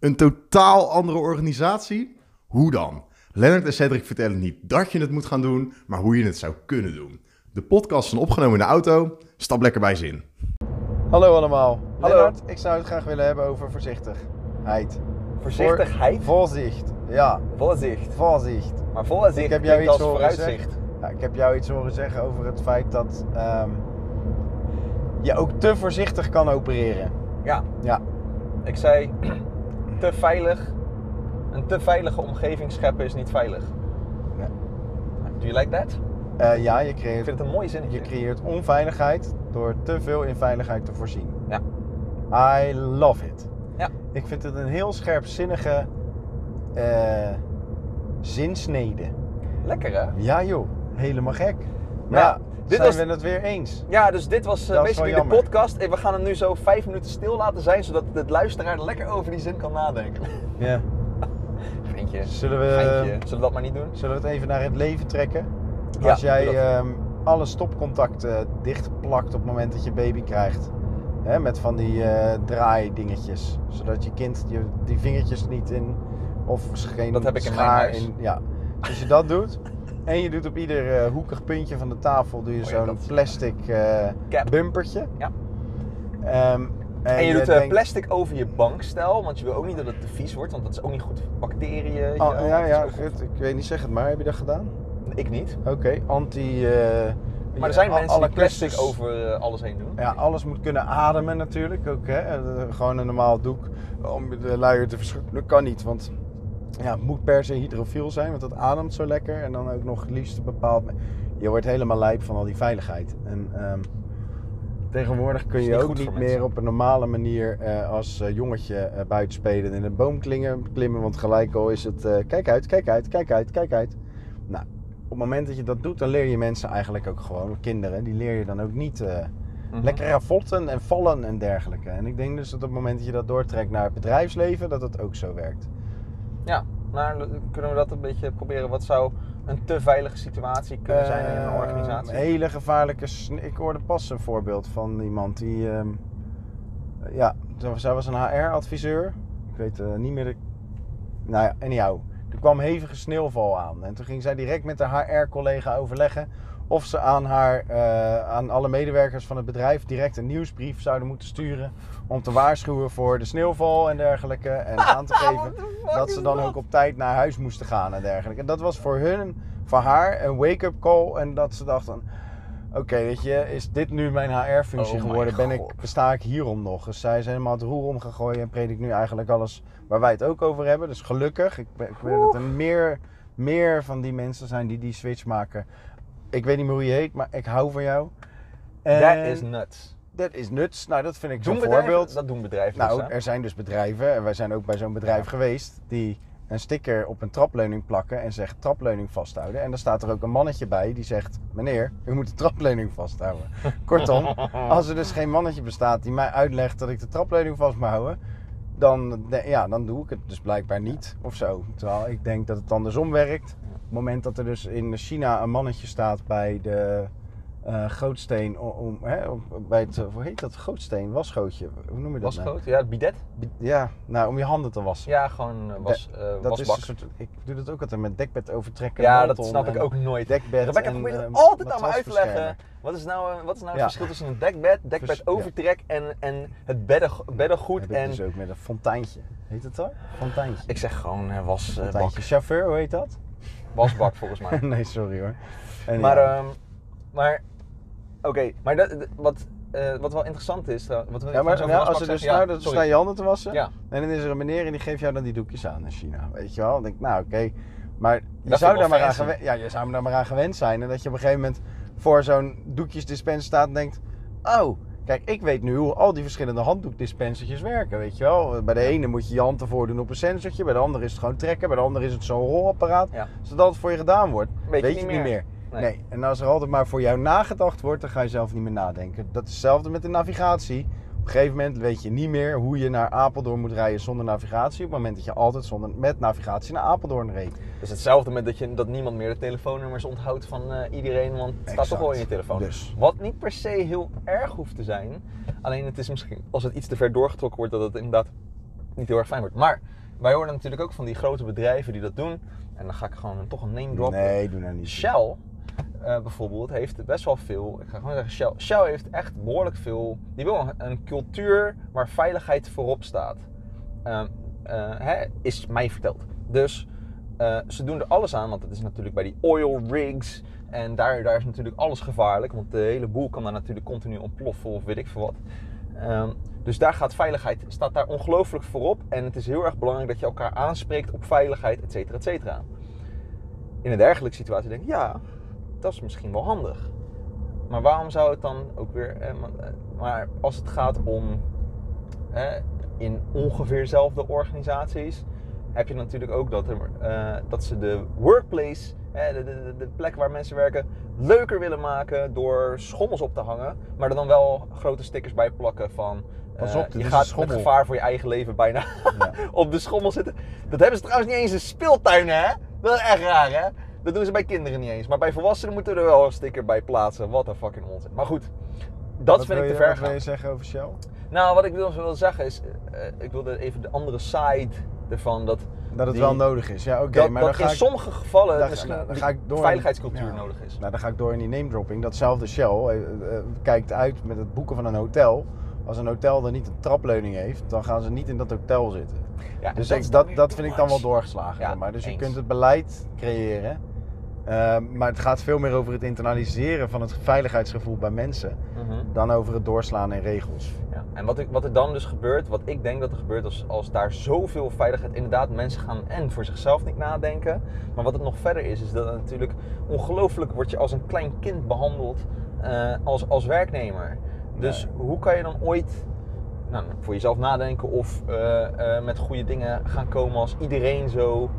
Een totaal andere organisatie? Hoe dan? Lennart en Cedric vertellen niet dat je het moet gaan doen, maar hoe je het zou kunnen doen. De podcast is opgenomen in de auto. Stap lekker bij zin. Hallo allemaal. Hallo. Lennart, ik zou het graag willen hebben over voorzichtigheid. Voorzichtigheid? Voor- voorzicht. Ja, Voorzicht. voorzicht. Maar voorzicht Ik heb jou iets als horen vooruitzicht. Ja, ik heb jou iets horen zeggen over het feit dat ehm, je ook te voorzichtig kan opereren. Ja, Ja, ik zei te veilig. Een te veilige omgeving scheppen is niet veilig. Nee. Do you like that? Eh, ja je, Ik creëert, vind het een mooi zinnetje. je creëert onveiligheid door te veel in veiligheid te voorzien. Ja. I love it. Ja. Ik vind het een heel scherpzinnige eh zinsnede. Lekker hè? Ja joh, helemaal gek. Maar ja, dit zijn was- we het weer eens? Ja, dus dit was is basically de podcast. En we gaan hem nu zo vijf minuten stil laten zijn, zodat de luisteraar lekker over die zin kan nadenken. Ja. Geintje. Zullen we, Geintje. Zullen we dat maar niet doen? zullen we het even naar het leven trekken? Ja, Als jij ehm, alle stopcontacten dichtplakt op het moment dat je baby krijgt. Hè, met van die eh draaidingetjes. Zodat je kind je, die vingertjes niet in... Of geen Dat heb ik in mijn schaar huis. in... Ja. Als je dat doet... En je doet op ieder eh, hoekig puntje van de tafel doe je Oh ja, zo'n plastic eh, bumpertje. Ja. Ehm, En, je doet eh, denkt- plastic over je bankstel, want je wil ook niet dat het te vies wordt, want dat is ook niet goed voor bacteriën. Oh, ja, ja, goed. Ik weet niet, zeg het maar. Heb je dat gedaan? Ik niet. Oké, anti... eh, Maar er zijn mensen die plastic over alles heen doen. Ja, alles moet kunnen ademen natuurlijk ook. Hè? Gewoon een normaal doek om de luier te verschuiven. Dat kan niet, want ja, het moet per se hydrofiel zijn, want dat ademt zo lekker. En dan ook nog het liefst bepaald. Je wordt helemaal lijp van al die veiligheid. En ehm, tegenwoordig kun je ook niet meer mensen. op een normale manier eh, als eh, jongetje eh, buiten spelen en in een boom klingen, klimmen. Want gelijk al is het kijk uit, kijk uit, kijk uit, kijk uit. Nou, op het moment dat je dat doet, dan leer je mensen eigenlijk ook gewoon, kinderen, die leer je dan ook niet... Mhm. Lekker ravotten en vallen en dergelijke. En ik denk dus dat op het moment dat je dat doortrekt naar het bedrijfsleven, dat het ook zo werkt. Ja, maar kunnen we dat een beetje proberen? Wat zou een te veilige situatie kunnen zijn in een Eh, organisatie? Een hele gevaarlijke. Ik hoorde pas een voorbeeld van iemand die. ehm, ja, zij was een HR-adviseur. Ik weet eh, niet meer. De, nou ja, anyhow. Er kwam hevige sneeuwval aan. En toen ging zij direct met de HR-collega overleggen. Of ze aan, haar, eh, aan alle medewerkers van het bedrijf direct een nieuwsbrief zouden moeten sturen. Om te waarschuwen voor de sneeuwval en dergelijke. En aan te geven dat ze dan ook op tijd naar huis moesten gaan en dergelijke. En dat was voor hun, voor haar, een wake-up call. En dat ze dachten, oké, weet je, is dit nu mijn HR-functie Oh geworden? Ben ik, besta ik hierom nog? Dus zij is helemaal het roer omgegooid en predik nu eigenlijk alles waar wij het ook over hebben. Dus gelukkig, ik, ik weet dat er meer, meer van die mensen zijn die die switch maken. Ik weet niet meer hoe je heet, maar ik hou van jou. En is nuts. dat is nuts. Nou, dat vind ik zo'n voorbeeld. dat doen bedrijven Nou, dus, er zijn dus bedrijven, en wij zijn ook bij zo'n bedrijf Ja. geweest, die een sticker op een trapleuning plakken en zegt trapleuning vasthouden. En dan staat er ook een mannetje bij die zegt, meneer, u moet de trapleuning vasthouden. Kortom, als er dus geen mannetje bestaat die mij uitlegt dat ik de trapleuning vast moet houden, dan, ja, dan doe ik het dus blijkbaar niet of zo. Terwijl ik denk dat het andersom werkt. Het moment dat er dus in China een mannetje staat bij de eh, gootsteen, om, om, hè, bij het, hoe heet dat, gootsteen, wasgootje, hoe noem je dat nou? Wasgoot? Ja, het bidet? Ja, nou, om je handen te wassen. Ja, gewoon eh, was, eh, dat wasbak. is een soort, ik doe dat ook altijd met dekbed overtrekken. ja, dat snap ik ook nooit. Dekbed Rebecca en, probeert het altijd aan me uit te matrasbeschermer. leggen. Wat is nou, wat is nou het Ja. verschil tussen een dekbed, dekbed ja. overtrek en, en het bedden, beddengoed? Heb En dus ook met een fonteintje. Heet het zo? Fonteintje. ik zeg gewoon was, fonteintje. Chauffeur, hoe heet dat? Wasbak volgens mij. nee, sorry hoor. En Maar, ja. ehm, maar oké, maar dat, dat- wat, eh, wat wel interessant is, uh, wat wil je ja, maar ja, als er dus nou, dan sorry. sta je handen te wassen. Ja. En dan is er een meneer en die geeft jou dan die doekjes aan in China. Weet je wel? Dan denk ik, nou oké. Maar je zou, daar maar aan gewen, ja, je zou daar maar aan gewend zijn. En dat je op een gegeven moment voor zo'n doekjesdispenser staat en denkt... Oh, kijk, ik weet nu hoe al die verschillende handdoekdispensertjes werken, weet je wel. Bij de ene moet je je hand ervoor doen op een sensortje. Bij de andere is het gewoon trekken. Bij de andere is het zo'n rolapparaat. Ja. Zodat het voor je gedaan wordt. Weet je je niet meer. meer. Nee. Nee. En als er altijd maar voor jou nagedacht wordt, dan ga je zelf niet meer nadenken. Dat is hetzelfde met de navigatie. Op een gegeven moment weet je niet meer hoe je naar Apeldoorn moet rijden zonder navigatie. Op het moment dat je altijd zonder, met navigatie naar Apeldoorn reed. Dus hetzelfde met dat, je, dat niemand meer de telefoonnummers onthoudt van eh, iedereen, want het staat toch wel in je telefoon. Dus. Wat niet per se heel erg hoeft te zijn. Alleen het is misschien, als het iets te ver doorgetrokken wordt, dat het inderdaad niet heel erg fijn wordt. Maar wij horen natuurlijk ook van die grote bedrijven die dat doen. En dan ga ik gewoon toch een name droppen. Nee, doe nou niet. Shell eh, bijvoorbeeld heeft best wel veel. Ik ga gewoon zeggen, Shell, Shell heeft echt behoorlijk veel. Die wil een, cultuur waar veiligheid voorop staat. Ehm, eh, hè, is mij verteld. Dus eh, ze doen er alles aan, want het is natuurlijk bij die oil rigs. En daar, daar is natuurlijk alles gevaarlijk, want de hele boel kan daar natuurlijk continu ontploffen of weet ik veel wat. Ehm, dus daar gaat veiligheid, staat daar ongelooflijk voorop. En het is heel erg belangrijk dat je elkaar aanspreekt op veiligheid, et cetera, et cetera. In een dergelijke situatie denk ik, ja, dat is misschien wel handig. Maar waarom zou het dan ook weer. Eh, maar- als het gaat om. eh, in ongeveer dezelfde organisaties. heb je natuurlijk ook dat, er, eh, dat ze de workplace. de, de, de plek waar mensen werken. leuker willen maken door schommels op te hangen. maar er dan wel grote stickers bij plakken van. Pas eh, op, dit je gaat schommel. gevaar voor je eigen leven bijna Ja. op de schommel zitten. Dat hebben ze trouwens niet eens in speeltuinen, hè? Dat is echt raar, hè? Dat doen ze bij kinderen niet eens. Maar bij volwassenen moeten we er wel een sticker bij plaatsen. Wat een fucking onzin. Maar goed, dat Wat vind ik te je- ver Wat wil je zeggen over Shell? Nou, wat ik wil, wil zeggen is... eh, ik wilde even de andere side ervan. Dat, Dat het die- wel nodig is. Ja, oké, maar dat dan ga in ik... sommige gevallen daar- misschien nou, dan die ga ik door. veiligheidscultuur Ja. nodig is. Nou, dan ga ik door in die name dropping. Datzelfde Shell eh, eh, kijkt uit met het boeken van een hotel. Als een hotel er niet een trapleuning heeft, dan gaan ze niet in dat hotel zitten. Ja, Dus dat ik- dat, vind ik dan wel doorgeslagen. Ja, maar. Dus je kunt het beleid creëren. Eh, maar het gaat veel meer over het internaliseren van het veiligheidsgevoel bij mensen. Mhm. Dan over het doorslaan in regels. Ja, en wat, ik, wat er dan dus gebeurt, wat ik denk dat er gebeurt als, als daar zoveel veiligheid, inderdaad mensen gaan en voor zichzelf niet nadenken. Maar wat het nog verder is, is dat natuurlijk ongelooflijk wordt je als een klein kind behandeld eh, als, als werknemer. Dus hoe kan je dan ooit nou, voor jezelf nadenken of eh, eh, met goede dingen gaan komen als iedereen zo...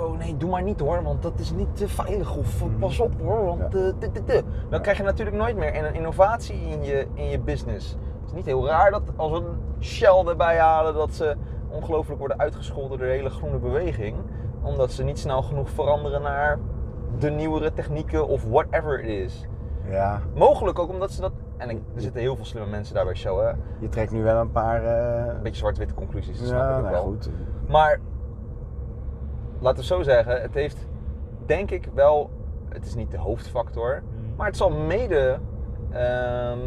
Oh nee, doe maar niet hoor, want dat is niet te veilig. Of Mhm. pas op hoor, want Ja. eh. Dan krijg je natuurlijk nooit meer een innovatie in je, in je business. Het is niet heel raar dat als we een Shell erbij halen, dat ze ongelooflijk worden uitgescholden door de hele groene beweging. Omdat ze niet snel genoeg veranderen naar de nieuwere technieken of whatever it is. Ja, Mogelijk ook omdat ze dat... En ik- er zitten heel veel slimme mensen daar bij Shell, hè. je trekt nu wel een paar... eh, Een beetje zwart-witte conclusies, dat snap ja, ik ook nou wel. goed. Maar laten we zo zeggen, het heeft denk ik wel, het is niet de hoofdfactor, maar het zal mede ehm,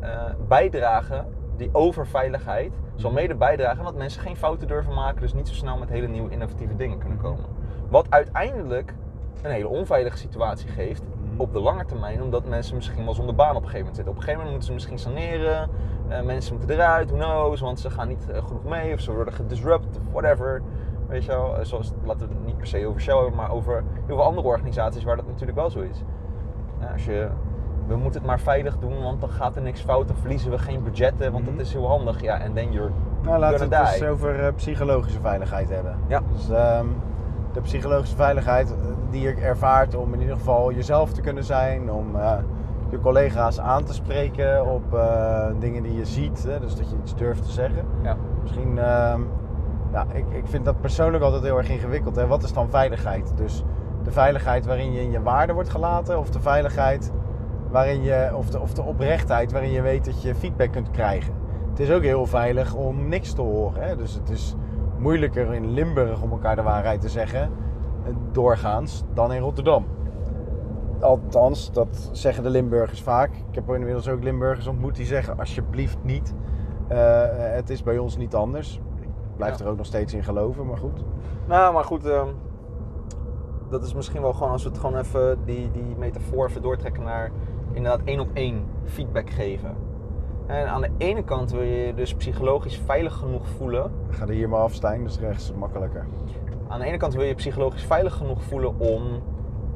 eh, bijdragen, die overveiligheid, zal mede bijdragen dat mensen geen fouten durven maken, dus niet zo snel met hele nieuwe innovatieve dingen kunnen komen. Wat uiteindelijk een hele onveilige situatie geeft op de lange termijn, omdat mensen misschien wel zonder baan op een gegeven moment zitten. Op een gegeven moment moeten ze misschien saneren, eh, mensen moeten eruit, who knows, want ze gaan niet eh, genoeg mee of ze worden gedisrupt whatever. Weet je wel, Eh, zoals, laten we het niet per se over Shell hebben, maar over heel veel andere organisaties waar dat natuurlijk wel zo is. Als je, we moeten het maar veilig doen, want dan gaat er niks fout, dan verliezen we geen budgetten, want Mhm. dat is heel handig. Ja, en then you're Nou, laten we het eens die. over eh, psychologische veiligheid hebben. Ja. Dus ehm, de psychologische veiligheid eh, die je ervaart om in ieder geval jezelf te kunnen zijn, om je collega's aan te spreken op dingen die je ziet, hè, dus dat je iets durft te zeggen. Ja. Misschien, ehm, ja, ik, ik vind dat persoonlijk altijd heel erg ingewikkeld. Hè. Wat is dan veiligheid? Dus de veiligheid waarin je in je waarde wordt gelaten, of de veiligheid waarin je, of de, of de oprechtheid waarin je weet dat je feedback kunt krijgen. Het is ook heel veilig om niks te horen. Hè? Dus het is moeilijker in Limburg om elkaar de waarheid te zeggen, eh, doorgaans, dan in Rotterdam. Althans, dat zeggen de Limburgers vaak. Ik heb inmiddels ook Limburgers ontmoet die zeggen: alsjeblieft niet. Eh, het is bij ons niet anders. Blijf Ja. er ook nog steeds in geloven, maar goed. Nou, maar goed, ehm, dat is misschien wel gewoon als we het gewoon even die, die metafoor even doortrekken naar inderdaad één op één feedback geven. En aan de ene kant wil je je dus psychologisch veilig genoeg voelen. Ik ga er hier maar af, Stijn, dus rechts makkelijker. Aan de ene kant wil je psychologisch veilig genoeg voelen om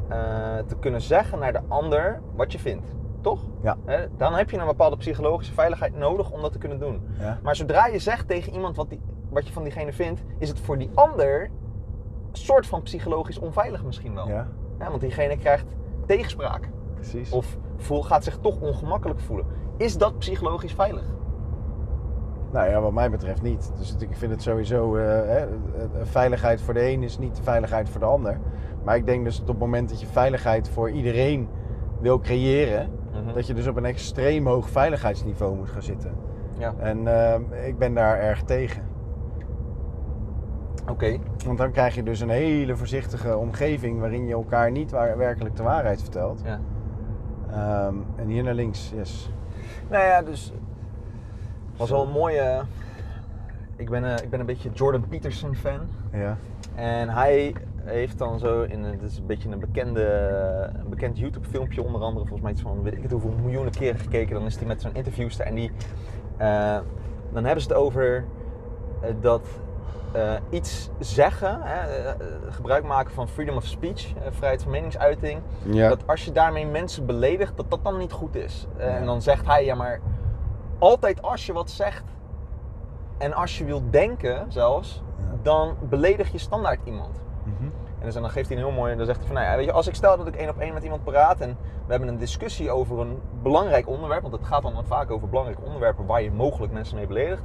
eh, te kunnen zeggen naar de ander wat je vindt. Toch? Ja. Dan heb je een bepaalde psychologische veiligheid nodig om dat te kunnen doen. Ja? Maar zodra je zegt tegen iemand wat, die, wat je van diegene vindt, is het voor die ander een soort van psychologisch onveilig misschien wel. Ja, Ja, want diegene krijgt tegenspraak. precies. Of voel, gaat zich toch ongemakkelijk voelen. Is dat psychologisch veilig? Nou ja, wat mij betreft niet. Dus ik vind het sowieso, eh, hè, eh, veiligheid voor de een is niet de veiligheid voor de ander. Maar ik denk dus dat op het moment dat je veiligheid voor iedereen wil creëren, Mhm. dat je dus op een extreem hoog veiligheidsniveau moet gaan zitten. Ja. En eh, ik ben daar erg tegen. Oké. Want dan krijg je dus een hele voorzichtige omgeving waarin je elkaar niet waar, werkelijk de waarheid vertelt. Ja. Ehm, en hier naar links, yes. Nou ja, dus. Was wel een mooie. Ik ben, eh, ik ben een beetje Jordan Peterson fan. Ja. En hij heeft dan zo in een, het is een beetje een bekende, een bekend YouTube filmpje onder andere, volgens mij iets van weet ik het hoeveel miljoenen keren gekeken. Dan is hij met zo'n interviewster en die, eh, dan hebben ze het over eh, dat iets zeggen, hè, eh, eh, gebruik maken van freedom of speech, eh, vrijheid van meningsuiting. Ja. Dat als je daarmee mensen beledigt, dat dat dan niet goed is. Eh, Ja. En dan zegt hij, ja maar altijd als je wat zegt en als je wilt denken zelfs, Ja. dan beledig je standaard iemand. Mhm. En dus, dan geeft hij een heel mooi, dan zegt hij van, nou ja, weet je, als ik stel dat ik één op één met iemand praat en we hebben een discussie over een belangrijk onderwerp, want het gaat dan vaak over belangrijke onderwerpen waar je mogelijk mensen mee beledigt,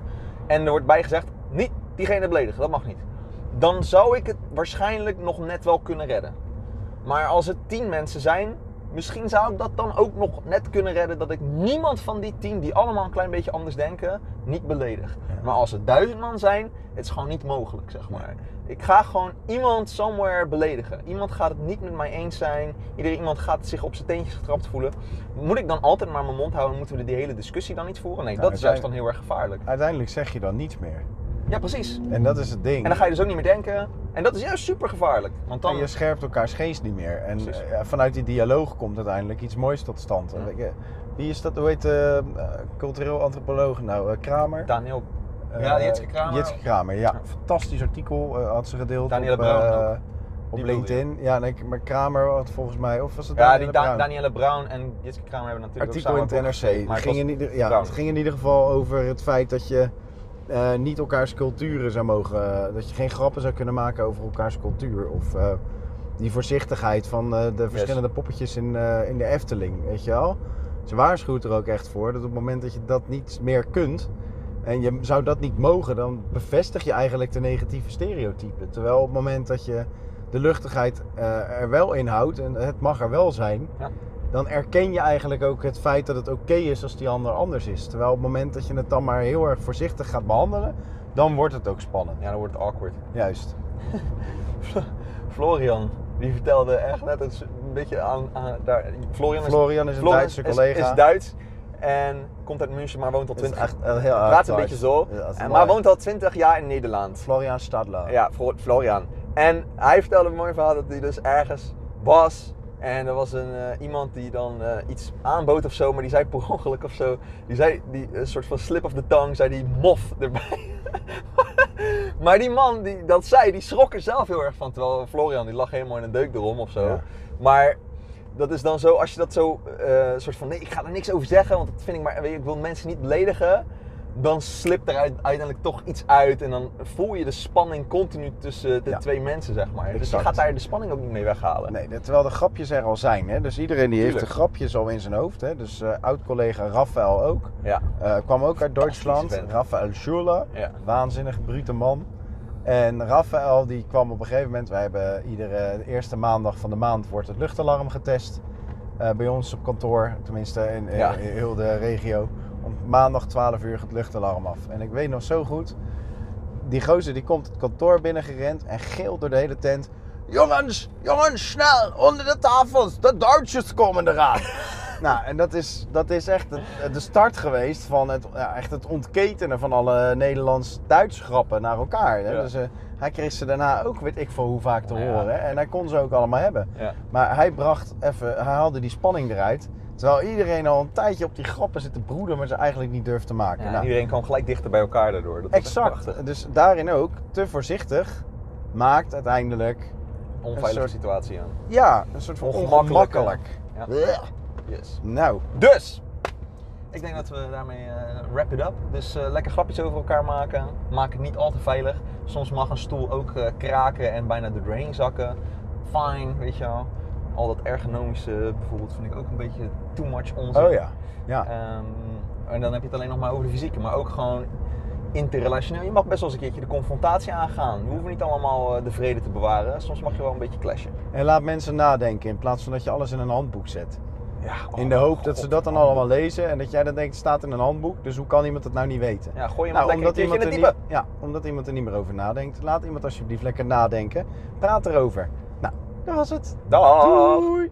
en er wordt bijgezegd, niet diegene beledigen, dat mag niet. Dan zou ik het waarschijnlijk nog net wel kunnen redden. Maar als het tien mensen zijn, misschien zou ik dat dan ook nog net kunnen redden dat ik niemand van die tien, die allemaal een klein beetje anders denken, niet beledig. Maar als het duizend man zijn, het is gewoon niet mogelijk, zeg maar. Ik ga gewoon iemand somewhere beledigen. Iemand gaat het niet met mij eens zijn. Iedereen iemand gaat zich op zijn teentjes getrapt voelen. Moet ik dan altijd maar mijn mond houden? Moeten we die hele discussie dan niet voeren? Nee, Nou, dat is juist dan heel erg gevaarlijk. Uiteindelijk zeg je dan niets meer. Ja, precies. En dat is het ding. En dan ga je dus ook niet meer denken. En dat is juist super gevaarlijk. Want dan... En je scherpt elkaars geest niet meer. En Precies. eh, vanuit die dialoog komt uiteindelijk iets moois tot stand. Ja. Wie is dat? Hoe heet de cultureel antropoloog nou? Eh, Kramer? Daniel... Eh, ja, Jitske Kramer. Jitske Kramer, ja. Fantastisch artikel eh, had ze gedeeld Danielle op, eh, op Die LinkedIn. Ja, nee, maar Kramer had volgens mij, of was het Ja, Danielle die Da- Brown? Danielle Brown en Jitske Kramer hebben natuurlijk artikel in ook het samen NRC. Het het ging, was in ieder, ja, het ging in ieder geval over het feit dat je eh, niet elkaars culturen zou mogen. dat je geen grappen zou kunnen maken over elkaars cultuur. Of eh, die voorzichtigheid van eh, de verschillende poppetjes in, eh, in de Efteling. Weet je wel? Ze waarschuwt er ook echt voor dat op het moment dat je dat niet meer kunt. En je zou dat niet mogen, dan bevestig je eigenlijk de negatieve stereotypen. Terwijl op het moment dat je de luchtigheid eh, er wel in houdt en het mag er wel zijn, Ja. Dan erken je eigenlijk ook het feit dat het oké is als die ander anders is. Terwijl op het moment dat je het dan maar heel erg voorzichtig gaat behandelen, dan wordt het ook spannend. Ja, dan wordt het awkward. Juist. Florian, die vertelde echt net een, beetje aan... aan daar. Florian is, Florian is een Florian Duitse is- collega. Is, Duits en komt uit München, maar woont al Het is 20 echt een heel Praat een beetje zo. Is en, maar woont al 20 jaar in Nederland. Florian Stadler. Ja, Flo- Florian. En hij vertelde een mooi verhaal dat hij dus ergens was. En er was een, eh, iemand die dan eh, iets aanbood of zo, maar die zei per ongeluk of zo. Die zei, die, een soort van slip of the tongue, zei die mof erbij. maar die man die dat zei, die schrok er zelf heel erg van. Terwijl Florian, die lag helemaal in een deuk erom of zo. Ja. Maar dat is dan zo, als je dat zo, eh soort van, nee, ik ga er niks over zeggen, want dat vind ik maar, weet je, ik wil mensen niet beledigen. Dan slipt er uit- uiteindelijk toch iets uit en dan voel je de spanning continu tussen de Ja. twee mensen, zeg maar. Dus je gaat daar de spanning ook niet mee weghalen. Nee, terwijl de grapjes er al zijn. Hè? Dus iedereen die heeft de grapjes al in zijn hoofd. Hè? Dus eh, oud-collega Raphaël ook. Ja, Eh, kwam ook uit Duitsland. vent. Raphaël Schuler. ja. Waanzinnig brute man. En Raphaël die kwam op een gegeven moment. Wij hebben iedere eerste maandag van de maand wordt het luchtalarm getest. eh, bij ons op kantoor. Tenminste in, in- Ja. in heel de regio. Om maandag 12 uur gaat het luchtalarm af. En ik weet nog zo goed. Die gozer die komt het kantoor binnengerend en gilt door de hele tent. Jongens, jongens, snel, onder de tafels, de Duitsers komen eraan. nou, en dat is, dat is echt het- de start geweest van het, ja, echt het ontketenen van alle Nederlands-Duits grappen naar elkaar. Hè? Ja. Dus eh, hij kreeg ze daarna ook, weet ik veel hoe vaak te Ja. horen. Hè? En hij kon ze ook allemaal hebben. Maar hij bracht even, hij haalde die spanning eruit. Terwijl iedereen al een tijdje op die grappen zit te broeden, maar ze eigenlijk niet durft te maken. Ja, Nou, Iedereen kwam gelijk dichter bij elkaar daardoor. Dat exact. Dus daarin ook, te voorzichtig, maakt uiteindelijk Onveilige soort- situatie aan. ja, een soort van Ongemakkelijk, ongemakkelijk. Ja. Yes. Nou, Dus, ik denk dat we daarmee eh, wrap it up. Dus eh, lekker grapjes over elkaar maken. Maak het niet al te veilig. Soms mag een stoel ook eh, kraken en bijna er doorheen zakken. Fine, weet je wel. Al dat ergonomische bijvoorbeeld vind ik ook een beetje too much onzin. oh ja. Ja, Ehm, en dan heb je het alleen nog maar over de fysieke, maar ook gewoon interrelationeel. Je mag best wel eens een keertje de confrontatie aangaan. We hoeven niet allemaal eh, de vrede te bewaren. Soms mag je wel een beetje clashen. en laat mensen nadenken in plaats van dat je alles in een handboek zet. Ja, oh, In de hoop dat ze dat dan allemaal lezen en dat jij dan denkt, het staat in een handboek, dus hoe kan iemand het nou niet weten? Ja, gooi je Nou, omdat iemand, in het niet, diepe. ja, omdat iemand er niet meer over nadenkt. Laat iemand alsjeblieft lekker nadenken. Praat erover. Dat was het. Dag. Doei!